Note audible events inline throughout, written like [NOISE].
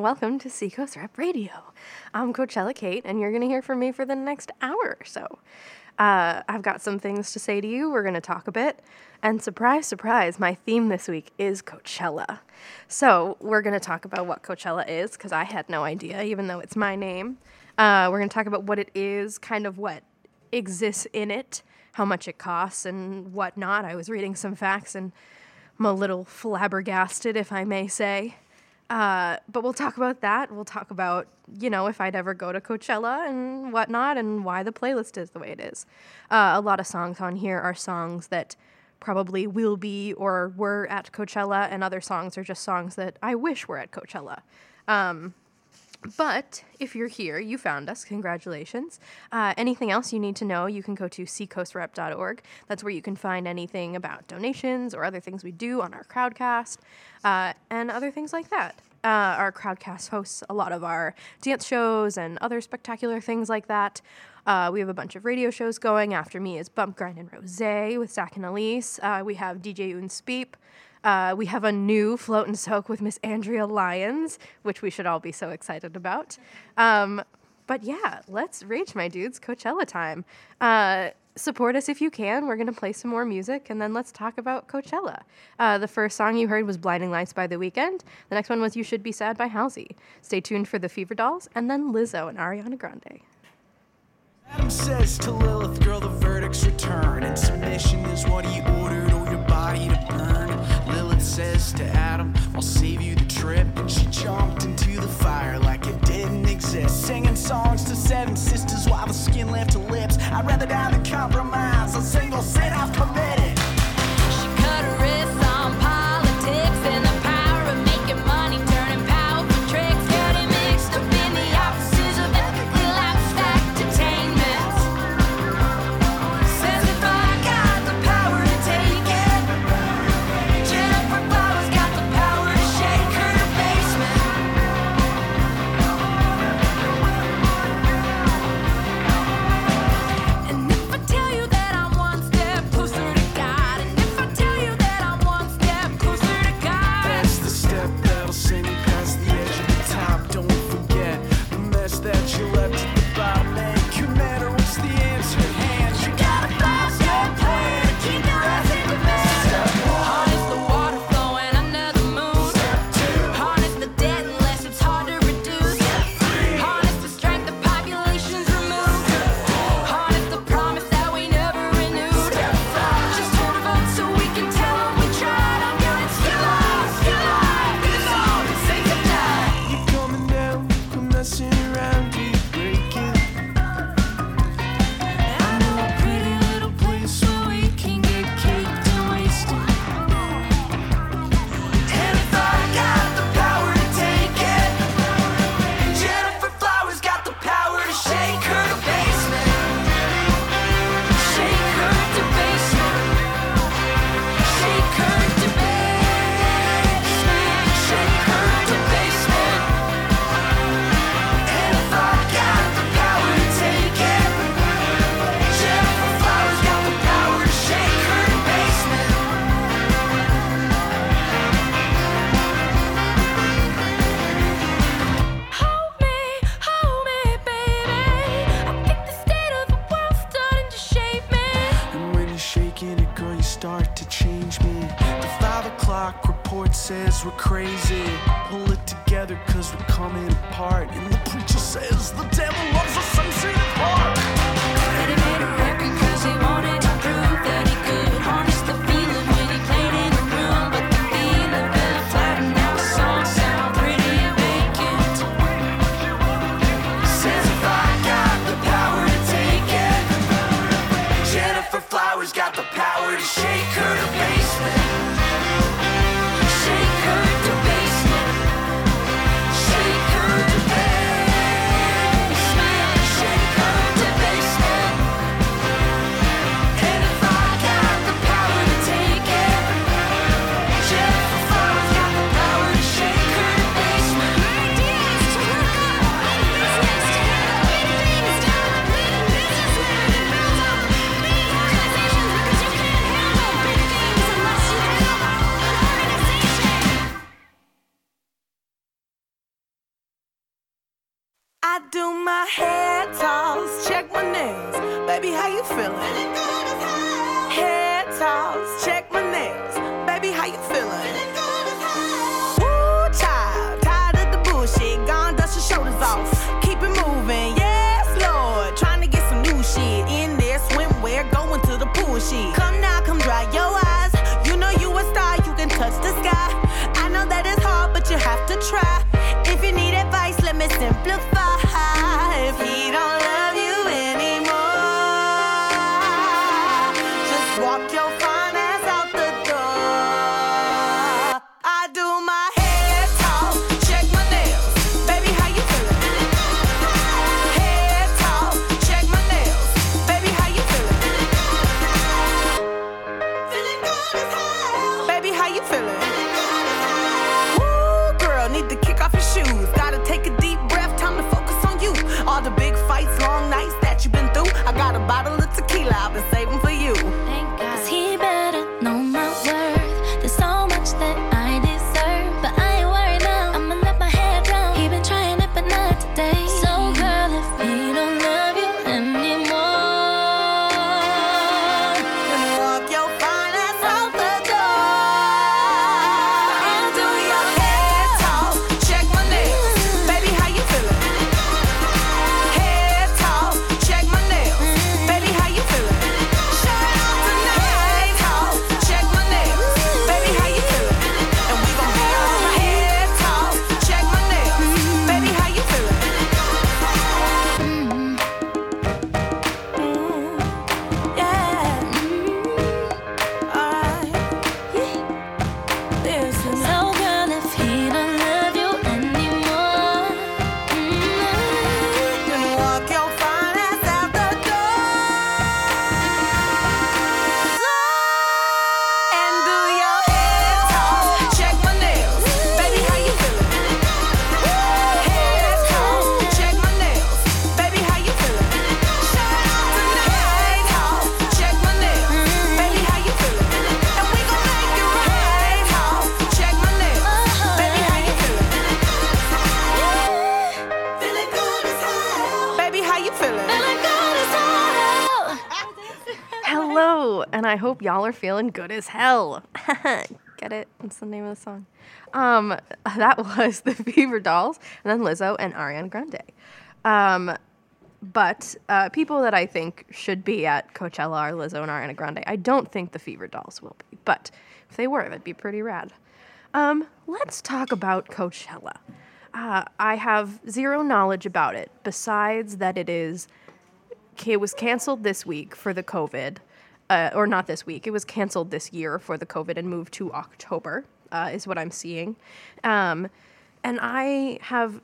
welcome to Seacoast Rep Radio. I'm Coachella Kate, and you're going to hear from me for the next hour or so. Uh, I've got some things to say to you. We're going to talk a bit. And surprise, surprise, my theme this week is Coachella. So we're going to talk about what Coachella is, because I had no idea, even though it's my name. Uh, we're going to talk about what it is, kind of what exists in it, how much it costs, and whatnot. I was reading some facts and I'm a little flabbergasted, if I may say. Uh, but we'll talk about that. We'll talk about, you know, if I'd ever go to Coachella and whatnot and why the playlist is the way it is. Uh, a lot of songs on here are songs that probably will be or were at Coachella, and other songs are just songs that I wish were at Coachella. Um, but if you're here, you found us. Congratulations. Uh, anything else you need to know, you can go to seacoastrep.org. That's where you can find anything about donations or other things we do on our crowdcast uh, and other things like that. Uh, our crowdcast hosts a lot of our dance shows and other spectacular things like that. Uh, we have a bunch of radio shows going. After me is Bump Grind and Rose with Zach and Elise. Uh, we have DJ Unspeep. Uh, we have a new float and soak with Miss Andrea Lyons, which we should all be so excited about. Um, but yeah, let's rage, my dudes, Coachella time. Uh, support us if you can. We're going to play some more music and then let's talk about Coachella. Uh, the first song you heard was Blinding Lights by The Weeknd. The next one was You Should Be Sad by Halsey. Stay tuned for The Fever Dolls and then Lizzo and Ariana Grande. Adam says to Lilith, girl, the verdict's. And submission is what he ordered, or your body to burn says to Adam, I'll save you the trip. And she jumped into the fire like it didn't exist. Singing songs to seven sisters while the skin left her lips. I'd rather die than compromise a single sin I've committed. Are feeling good as hell. [LAUGHS] Get it? It's the name of the song. Um, [LAUGHS] that was the [LAUGHS] Fever Dolls, and then Lizzo and Ariana Grande. Um, but uh, people that I think should be at Coachella are Lizzo and Ariana Grande. I don't think the Fever Dolls will be, but if they were, that'd be pretty rad. Um, let's talk about Coachella. Uh, I have zero knowledge about it besides that it is it was canceled this week for the COVID, uh, or not this week. It was canceled this year for the COVID and moved to October, uh, is what I'm seeing. Um, and I have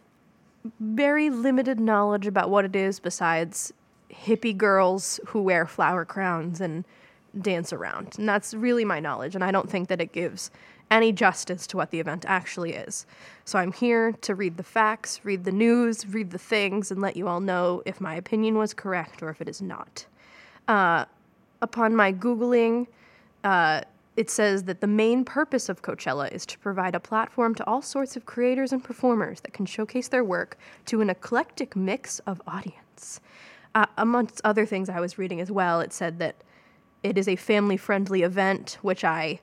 very limited knowledge about what it is besides hippie girls who wear flower crowns and dance around. And that's really my knowledge. And I don't think that it gives any justice to what the event actually is. So I'm here to read the facts, read the news, read the things, and let you all know if my opinion was correct or if it is not. Uh, upon my Googling, uh, it says that the main purpose of Coachella is to provide a platform to all sorts of creators and performers that can showcase their work to an eclectic mix of audience. Uh, amongst other things I was reading as well, it said that it is a family friendly event, which I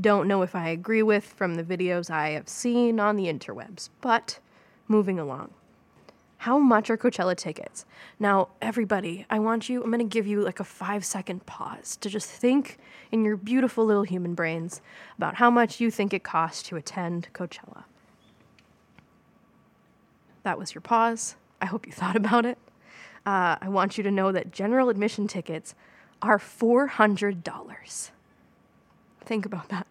don't know if I agree with from the videos I have seen on the interwebs. But moving along. How much are Coachella tickets? Now, everybody, I want you, I'm going to give you like a five second pause to just think in your beautiful little human brains about how much you think it costs to attend Coachella. That was your pause. I hope you [LAUGHS] thought about it. Uh, I want you to know that general admission tickets are $400. Think about that.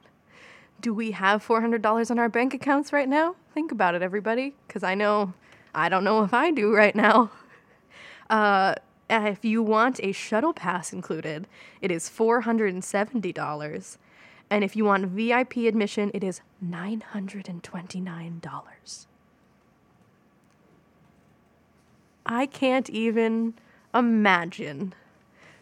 Do we have $400 on our bank accounts right now? Think about it, everybody, because I know, I don't know if I do right now. [LAUGHS] Uh, if you want a shuttle pass included, it is $470. And if you want VIP admission, it is $929. I can't even imagine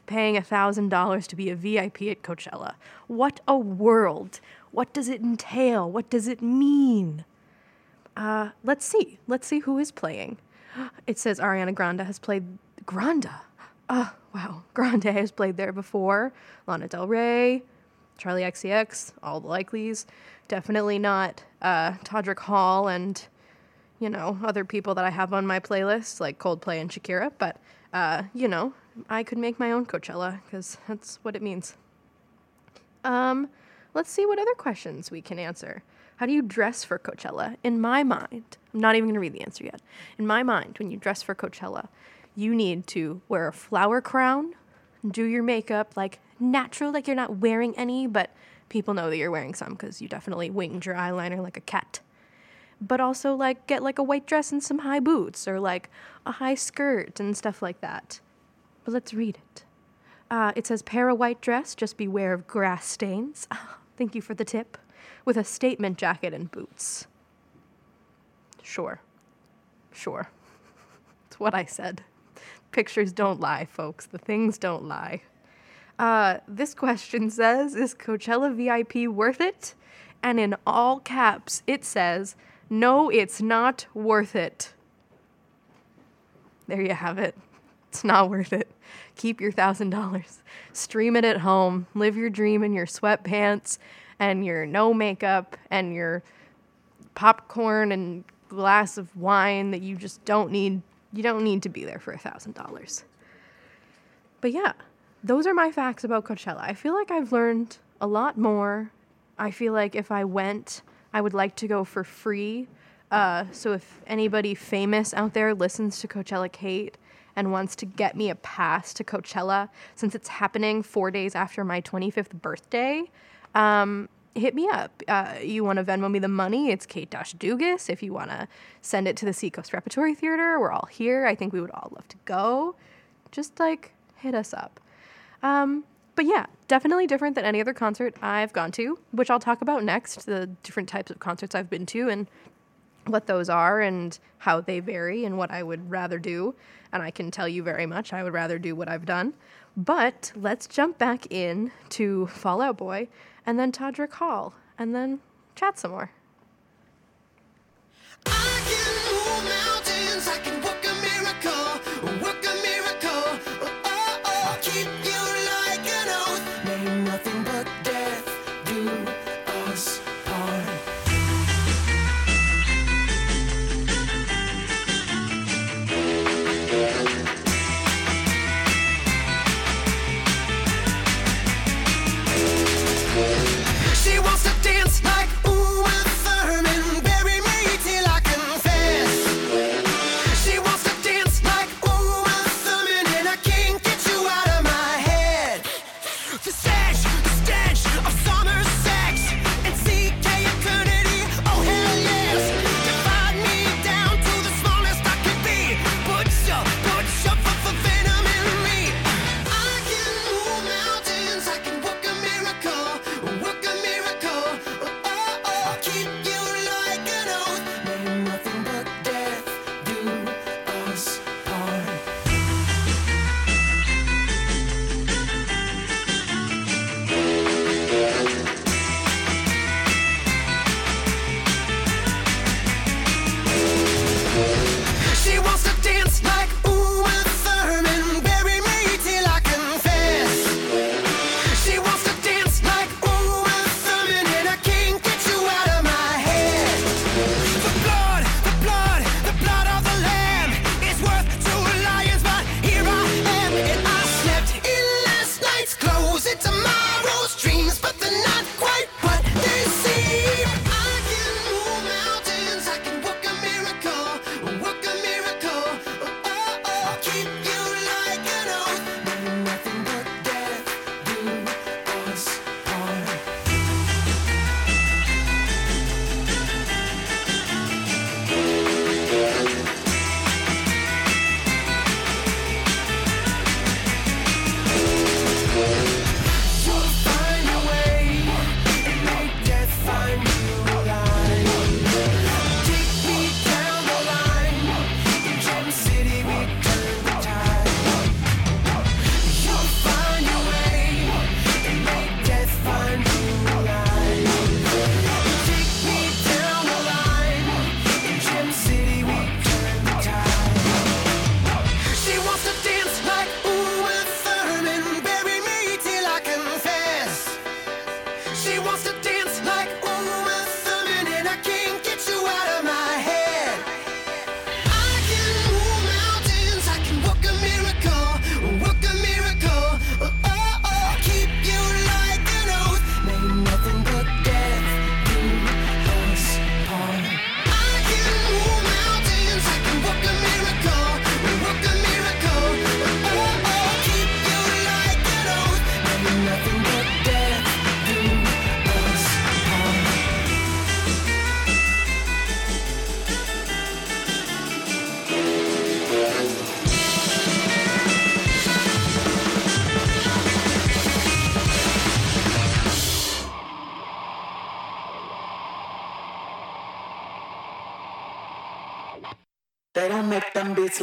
paying $1,000 to be a VIP at Coachella. What a world. What does it entail? What does it mean? Uh, let's see. Let's see who is playing. It says Ariana Grande has played. Grande? Oh, wow. [LAUGHS] Grande has played there before. Lana Del Rey, Charli XCX, all the likelies. Definitely not uh, Todrick Hall and, you know, other people that I have on my playlist, like Coldplay and Shakira. But, uh, you know, I could make my own Coachella because that's what it means. Um, let's see what other questions we can answer. How do you dress for Coachella? In my mind, I'm not even going to read the answer yet. In my mind, when you dress for Coachella, you need to wear a flower crown, do your makeup like natural, like you're not wearing any, but people know that you're wearing some because you definitely winged your eyeliner like a cat. But also, like, get like a white dress and some high boots or like a high skirt and stuff like that. But let's read it. Uh, it says, pair a white dress, just beware of grass stains. [LAUGHS] Thank you for the tip. With a statement jacket and boots. Sure. Sure. [LAUGHS] It's what I said. Pictures don't lie, folks. The things don't lie. Uh, this question says, is Coachella VIP worth it? And in all caps, it says, no, it's not worth it. There you have it. It's not worth it. Keep your thousand dollars. Stream it at home. Live your dream in your sweatpants and your no makeup and your popcorn and glass of wine that you just don't need. You don't need to be there for a thousand dollars. But yeah, those are my facts about Coachella. I feel like I've learned a lot more. I feel like if I went, I would like to go for free. Uh, so if anybody famous out there listens to Coachella Kate and wants to get me a pass to Coachella, since it's happening four days after my 25th birthday, um, hit me up. Uh, you want to Venmo me the money? It's Kate Dash Dugas. If you want to send it to the Seacoast Repertory Theater, we're all here. I think we would all love to go. Just like hit us up. Um, but yeah, definitely different than any other concert I've gone to, which I'll talk about next the different types of concerts I've been to and what those are and how they vary and what I would rather do. And I can tell you very much, I would rather do what I've done. But let's jump back in to Fall Out Boy and then Todrick Hall and then chat some more.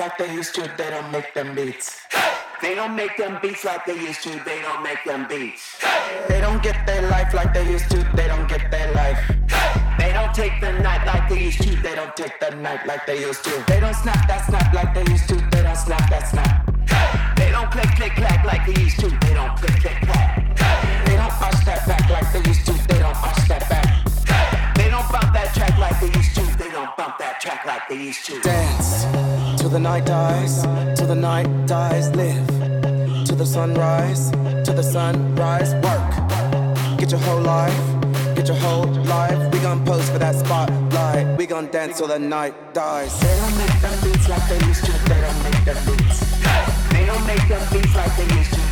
Like they used to. They don't make them beats. They don't make them beats like they used to. They don't make them beats. They don't get their life like they used to. They don't get their life. They don't take the night like they used to. They don't take the night like they used to. They don't snap that snap like they used to. They don't snap that snap. They don't click click clack like they used to. They don't click click clack. They don't arch that back like they used to. They don't arch that back. They don't bump that track like they used to. They don't bump that track like they used to. Dance till the night dies, till the night dies. Live till the sunrise, till the sunrise. Work, get your whole life, get your whole life. We gon' pose for that spotlight. We gon' dance till the night dies. They don't make them beats like they used to. They don't make them beats. They don't make them beats like they used to.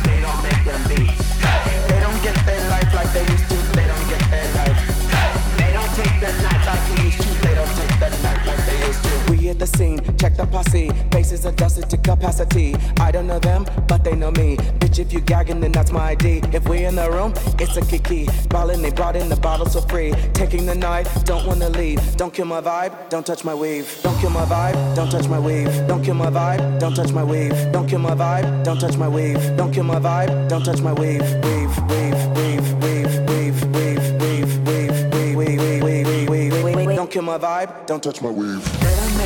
Check the posse. Faces adjusted to capacity. I don't know them, but they know me. Bitch, if you gagging, then that's my ID. If we in the room, it's a kiki. Ballin', they brought in the bottles for free. Taking the night, don't wanna leave. Don't kill my vibe, don't touch my weave. Don't kill my vibe, don't touch my weave. Don't kill my vibe, don't touch my weave. Don't kill my vibe, don't touch my weave. Don't kill my vibe, don't touch my weave, weave, weave, weave, weave, weave, weave, weave, weave, weave, weave, weave, weave, weave. Don't kill my vibe, don't touch my weave.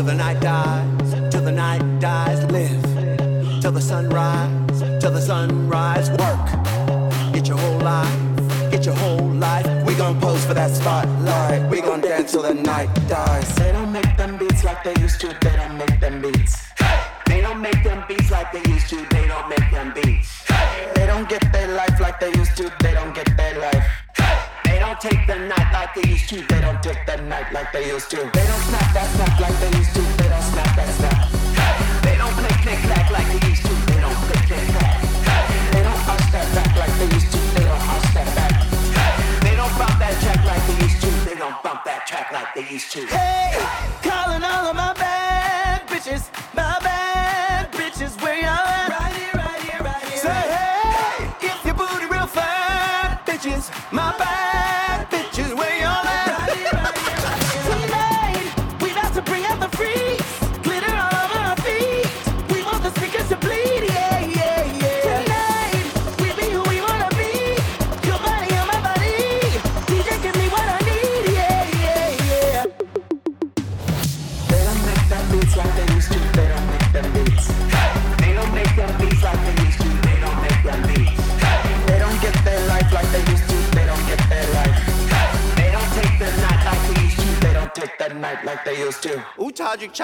Till the night dies, till the night dies. live. Till the sunrise, till the sunrise. Work, Get your whole life, get your whole life. we gon' pose for that spotlight. We gon' dance till the night dies. They don't make them beats like they used to. They don't make them beats. Hey! They don't make them beats like they used to. They don't make them beats. Hey! They don't get their life like they used to. They don't get their life. Don't take the night like they used to. They don't take the night like they used to. They don't snap that snap like they used to. They don't snap that snap. They don't click click clack like they used to. They don't click click clack. They don't arch that back like they used to. They don't arch that back. They don't bump that track like they used to. They don't bump that track like they used to. Hey,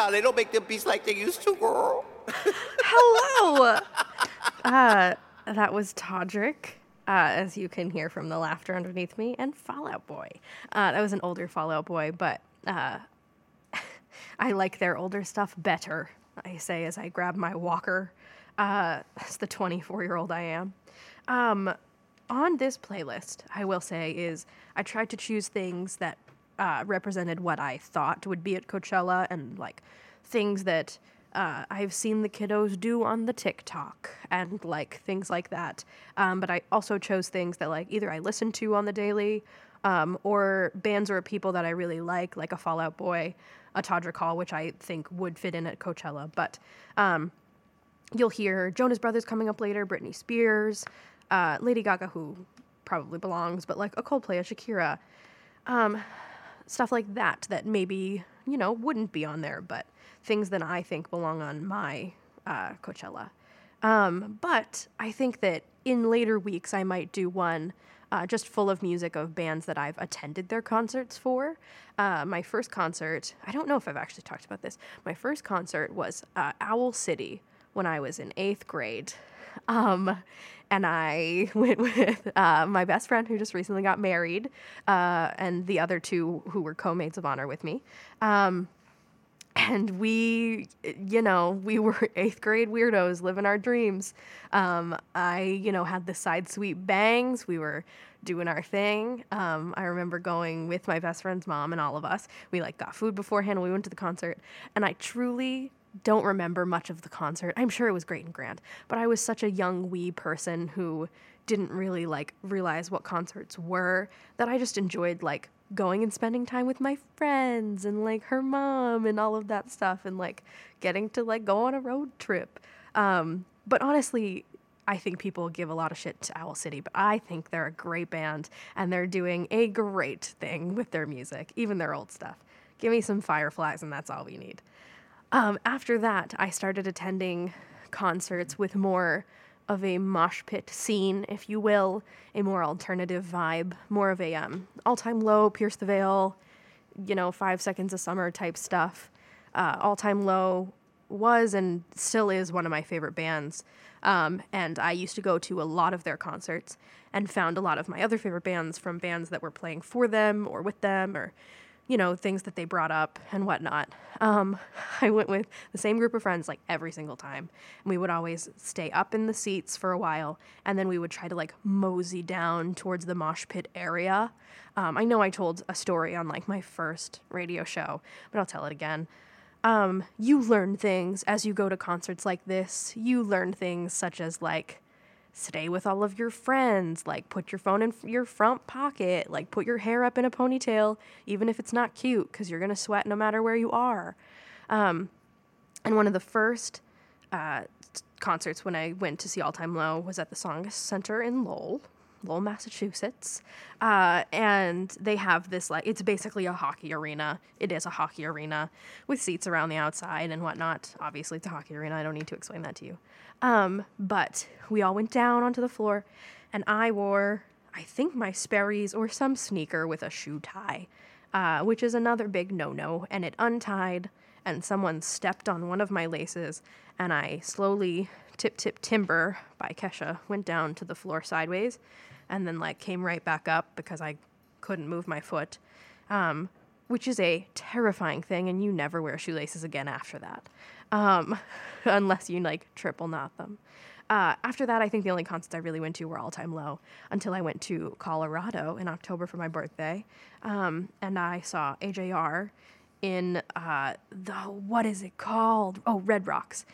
Charlie, don't make them beats like they used to, girl. Hello. [LAUGHS] uh, that was Todrick, uh, as you can hear from the laughter underneath me, and Fall Out Boy. Uh, that was an older Fall Out Boy, but uh, [LAUGHS] I like their older stuff better. I say as I grab my walker. Uh, as the 24 year old I am. Um, on this playlist, I will say is I tried to choose things that uh, represented what I thought would be at Coachella and like things that uh, I've seen the kiddos do on the TikTok and like things like that. Um, but I also chose things that like either I listen to on the daily um, or bands or people that I really like, like a Fall Out Boy, a Todrick Hall, which I think would fit in at Coachella. But um, you'll hear Jonas Brothers coming up later, Britney Spears, uh, Lady Gaga, who probably belongs, but like a Coldplay, a Shakira, um, stuff like that that maybe you know wouldn't be on there, but things that I think belong on my uh, Coachella. Um, but I think that in later weeks I might do one uh, just full of music of bands that I've attended their concerts for. Uh, my first concert, I don't know if I've actually talked about this. My first concert was uh, Owl City when I was in eighth grade. Um, and I [LAUGHS] went with uh, my best friend who just recently got married, uh, and the other two who were co-maids of honor with me. Um, and we, you know, we were [LAUGHS] eighth grade weirdos living our dreams. Um, I, you know, had the side sweep bangs. We were doing our thing. Um, I remember going with my best friend's mom and all of us. We like got food beforehand. We went to the concert, and I truly don't remember much of the concert. I'm sure it was great and grand, but I was such a young wee person who didn't really like realize what concerts were that I just enjoyed like going and spending time with my friends and like her mom and all of that stuff and like getting to like go on a road trip. Um, but honestly, I think people give a lot of shit to Owl City, but I think they're a great band and they're doing a great thing with their music, even their old stuff. Give me some Fireflies and that's all we need. Um, after that, I started attending concerts with more of a mosh pit scene, if you will, a more alternative vibe, more of a um, all time low, Pierce the Veil, you know, five seconds of summer type stuff. Uh, all time low was and still is one of my favorite bands. Um, and I used to go to a lot of their concerts and found a lot of my other favorite bands from bands that were playing for them or with them or you know, things that they brought up and whatnot. Um, [LAUGHS] I went with the same group of friends like every single time. And we would always stay up in the seats for a while and then we would try to like mosey down towards the mosh pit area. Um, I know I told a story on like my first radio show, but I'll tell it again. Um, you learn things as you go to concerts like this. You learn things such as like, stay with all of your friends like put your phone in your front pocket like put your hair up in a ponytail even if it's not cute because you're going to sweat no matter where you are. Um, and one of the first uh, concerts when i went to see all time low was at the Tsongas Center in lowell lowell massachusetts. Uh, and they have this like it's basically a hockey arena. It is a hockey arena with seats around the outside and whatnot. Obviously it's a hockey arena. I don't need to explain that to you um, but we all went down onto the floor, and I wore, I think, my Sperry's or some sneaker with a shoe tie, uh, which is another big no no. And it untied, and someone stepped on one of my laces, and I slowly, tip tip timber by Kesha, went down to the floor sideways, and then like came right back up because I couldn't move my foot. Um, which is a terrifying thing, and you never wear shoelaces again after that, um, [LAUGHS] unless you like triple knot them. Uh, after that, I think the only concerts I really went to were All Time Low until I went to Colorado in October for my birthday, um, and I saw AJR in uh, the what is it called? Oh, Red Rocks.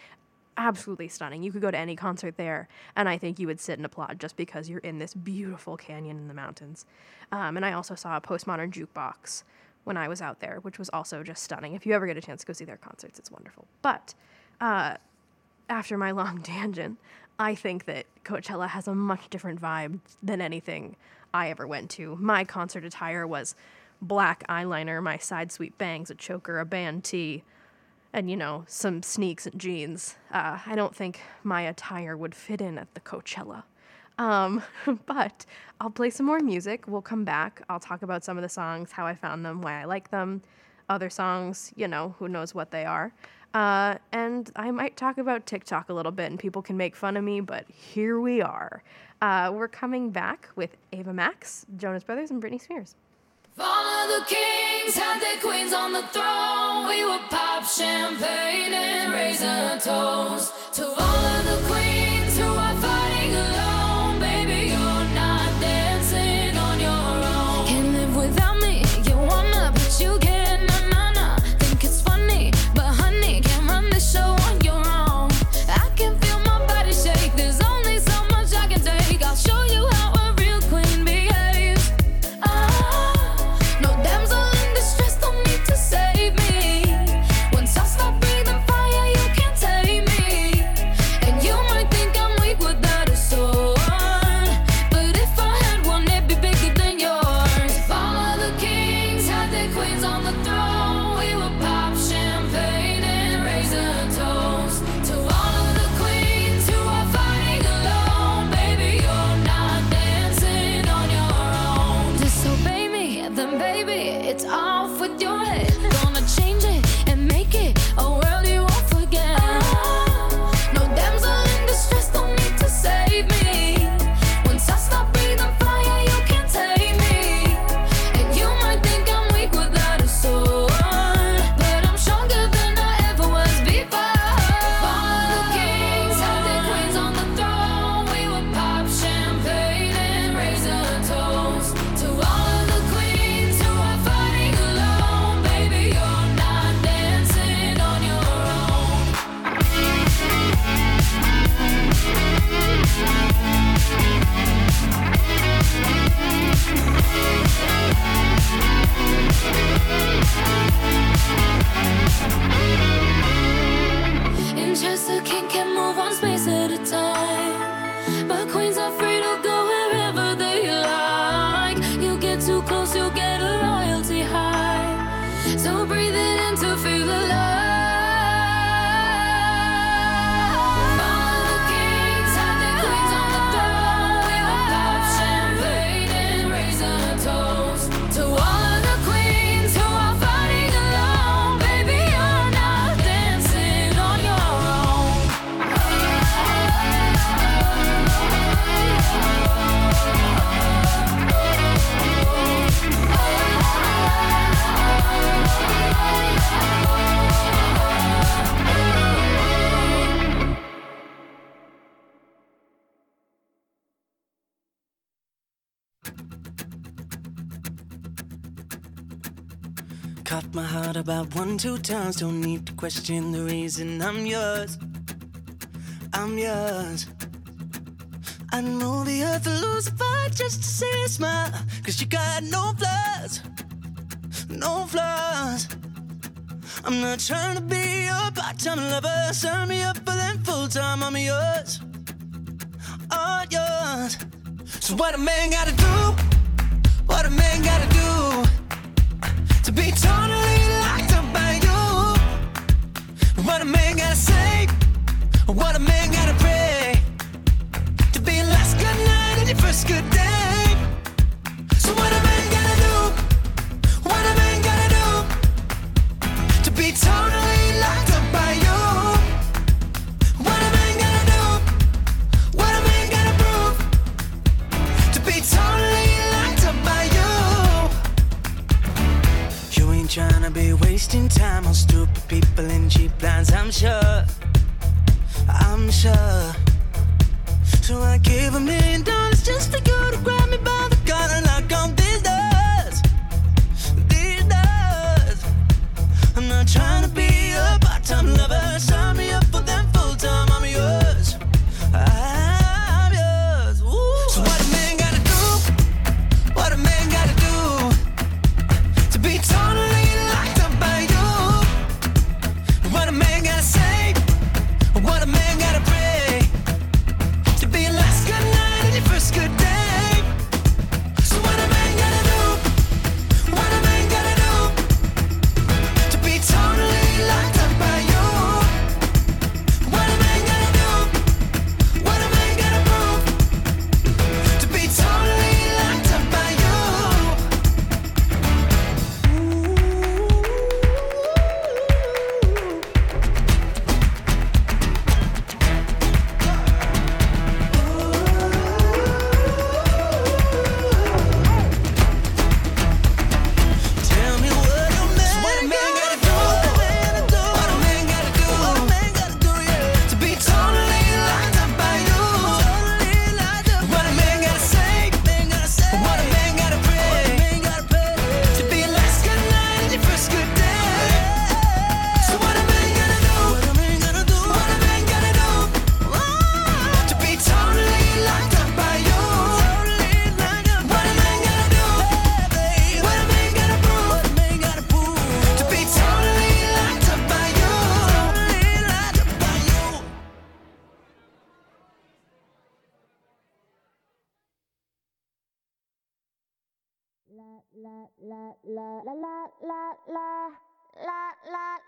Absolutely stunning. You could go to any concert there, and I think you would sit and applaud just because you're in this beautiful canyon in the mountains. Um, and I also saw a postmodern jukebox when I was out there, which was also just stunning. If you ever get a chance to go see their concerts, it's wonderful. But uh, after my [LAUGHS] long tangent, I think that Coachella has a much different vibe than anything I ever went to. My concert attire was black eyeliner, my side sweep bangs, a choker, a band tee, and you know, some sneaks and jeans. Uh, I don't think my attire would fit in at the Coachella. Um, [LAUGHS] but I'll play some more music. We'll come back. I'll talk about some of the songs, how I found them, why I like them. Other songs, you know, who knows what they are. Uh, and I might talk about TikTok a little bit, and people can make fun of me, but here we are. Uh, we're coming back with Ava Max, Jonas Brothers, and Britney Spears. All of the kings had their queens on the throne. We would pop champagne and raise a toast to all of the queens one, two times. Don't need to question the reason I'm yours. I'm yours. I'd move the earth to lose a fight just to see you smile. Cause you got no flaws. No flaws. I'm not trying to be your part-time lover. Sign me up for them full-time. I'm yours. All yours. So what a man gotta do? What a man gotta do? to be totally what a man gotta pray to be your last good night and your first good day. So what a man gotta do, what a man gotta do to be totally locked up by you. What a man gotta do, what a man gotta prove to be totally locked up by you. You ain't tryna be wasting time on stupid people in cheap lines, I'm sure. I'm sure. So I give a million dollars just for you to grab me by the collar and knock on these doors. These doors. I'm not trying to be a part-time lover. Sign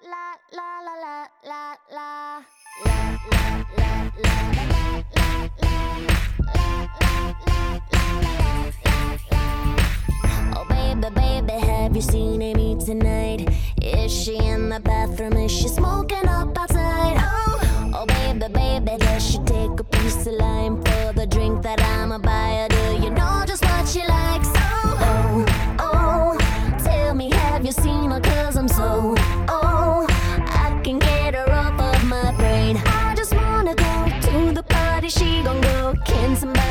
Oh, baby, baby, have you seen Amy tonight? Is she in the bathroom? Is she smoking up outside? Oh, oh, baby, baby, does she take a piece of lime for the drink that I'ma buy her? Do you know just what she likes? She gon' go. Can somebody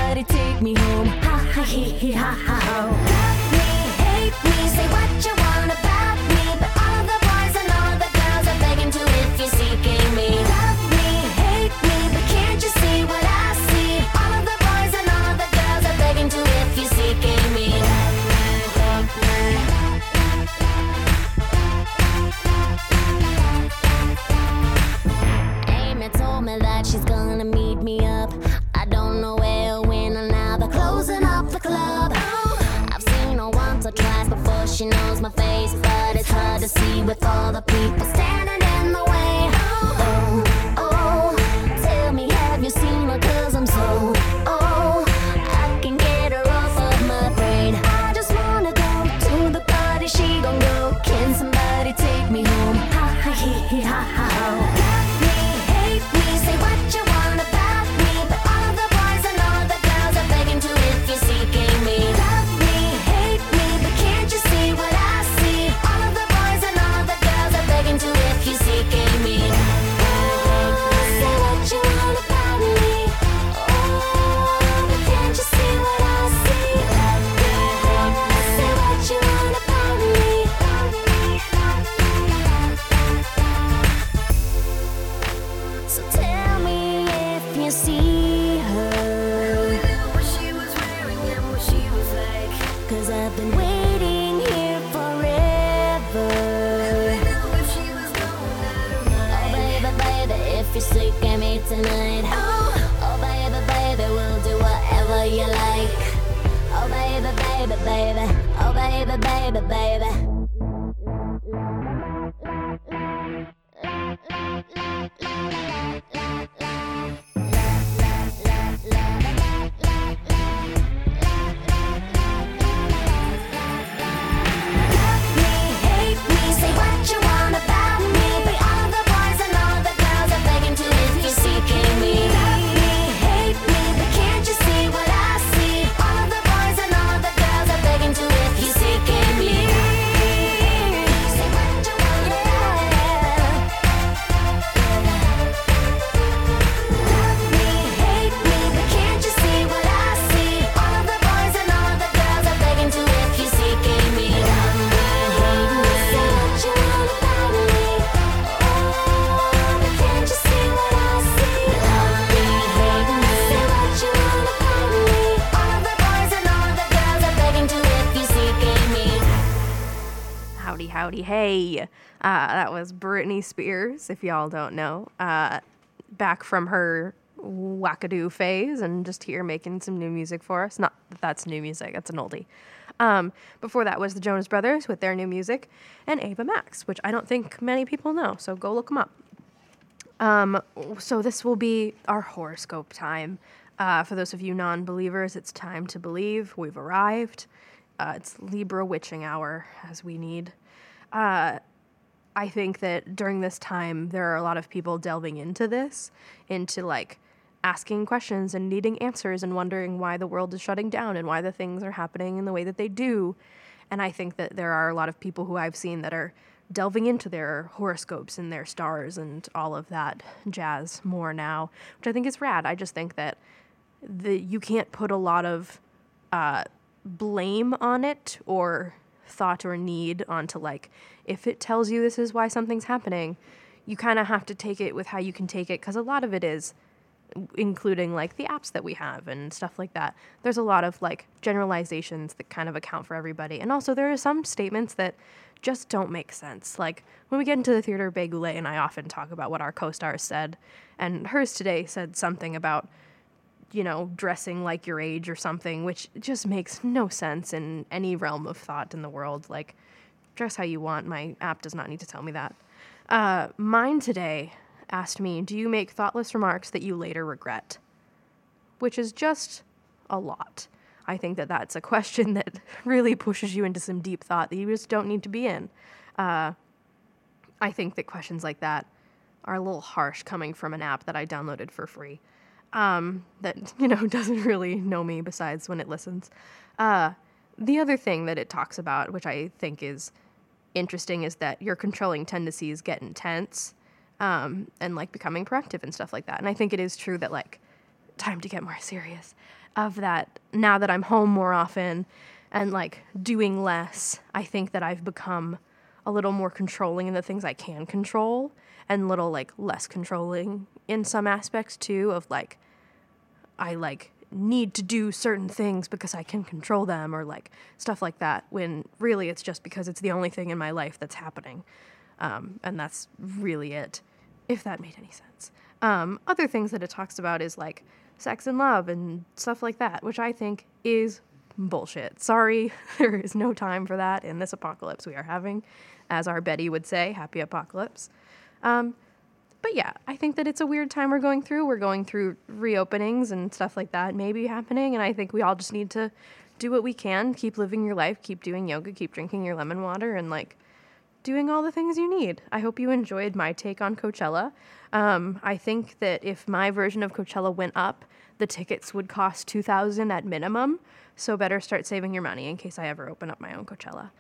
Britney Spears, if y'all don't know. Uh, back from her wackadoo phase and just here making some new music for us. Not that that's new music, that's an oldie. Um, before that was the Jonas Brothers with their new music and Ava Max, which I don't think many people know, so go look them up. Um, so this will be our horoscope time. Uh, for those of you non-believers, it's time to believe. We've arrived. Uh, it's Libra witching hour, as we need. Uh, I think that during this time, there are a lot of people delving into this, into like asking questions and needing answers and wondering why the world is shutting down and why the things are happening in the way that they do. And I think that there are a lot of people who I've seen that are delving into their horoscopes and their stars and all of that jazz more now, which I think is rad. I just think that the you can't put a lot of uh, blame on it or thought or need onto like if it tells you this is why something's happening you kind of have to take it with how you can take it because a lot of it is including like the apps that we have and stuff like that. There's a lot of like generalizations that kind of account for everybody and also there are some statements that just don't make sense. Like when we get into the theater goulet and i often talk about what our co-stars said and hers today said something about you know, dressing like your age or something, which just makes no sense in any realm of thought in the world. Like, dress how you want. My app does not need to tell me that. Uh, mine today asked me, Do you make thoughtless remarks that you later regret? Which is just a lot. I think that that's a question [LAUGHS] that really pushes you into some deep thought that you just don't need to be in. Uh, I think that questions like that are a little harsh coming from an app that I downloaded for free um, that [LAUGHS] you know [LAUGHS] doesn't really know me besides when it listens. Uh, the other thing that it talks about, which I think is interesting, is that your controlling tendencies get intense um, and like becoming proactive and stuff like that. And I think it is true that like time to get more serious. Of that, now that I'm home more often and like doing less, I think that I've become a little more controlling in the things I can control and little like less controlling in some aspects too of like I like need to do certain things because I can control them or like stuff like that when really it's just because it's the only thing in my life that's happening. Um, and that's really it, if that made any sense. Um, other things that it talks about is like sex and love and stuff like that, which I think is bullshit. Sorry, [LAUGHS] there is no time for that in this apocalypse we are having. As our Betty would say, happy apocalypse. Um, but yeah, I think that it's a weird time we're going through. We're going through reopenings and stuff like that maybe happening. And I think we all just need to do what we can, keep living your life, keep doing yoga, keep drinking your lemon water, and like doing all the things you need. I hope you enjoyed my take on Coachella. Um, I think that if my version of Coachella went up, the tickets would cost 2000 at minimum. So better start saving your money in case I ever open up my own Coachella.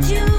you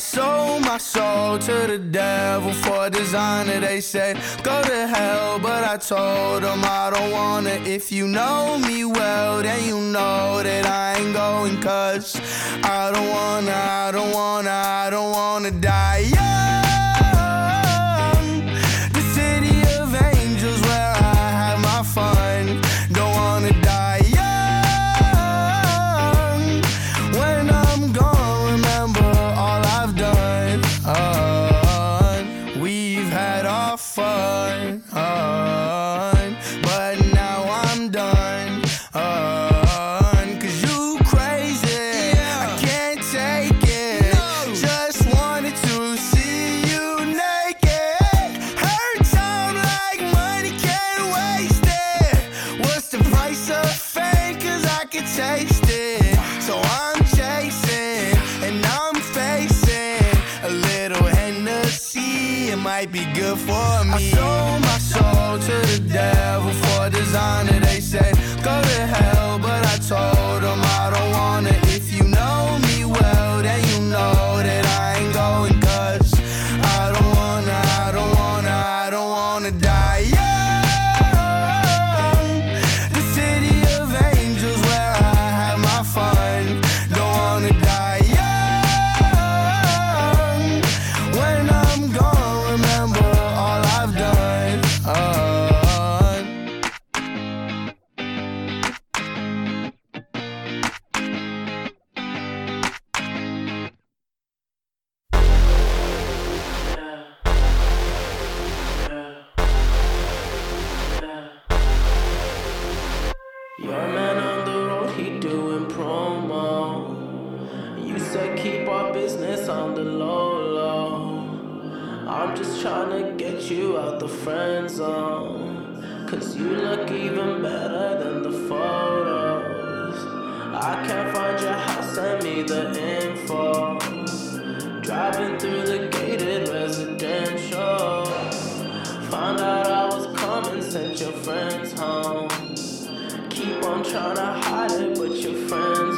sold my soul to the devil for a designer. They said, go to hell, but I told them I don't wanna. If you know me well, then you know that I ain't going, cause I don't wanna, I don't wanna. I can't find your house, send me the info. Driving through the gated residential. Found out I was coming, sent your friends home. Keep on trying to hide it, but your friends.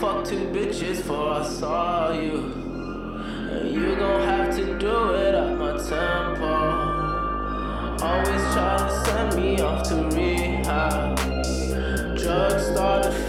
fuck two bitches before I saw you. And you gon' have to do it at my tempo. Always try to send me off to rehab. Drugs started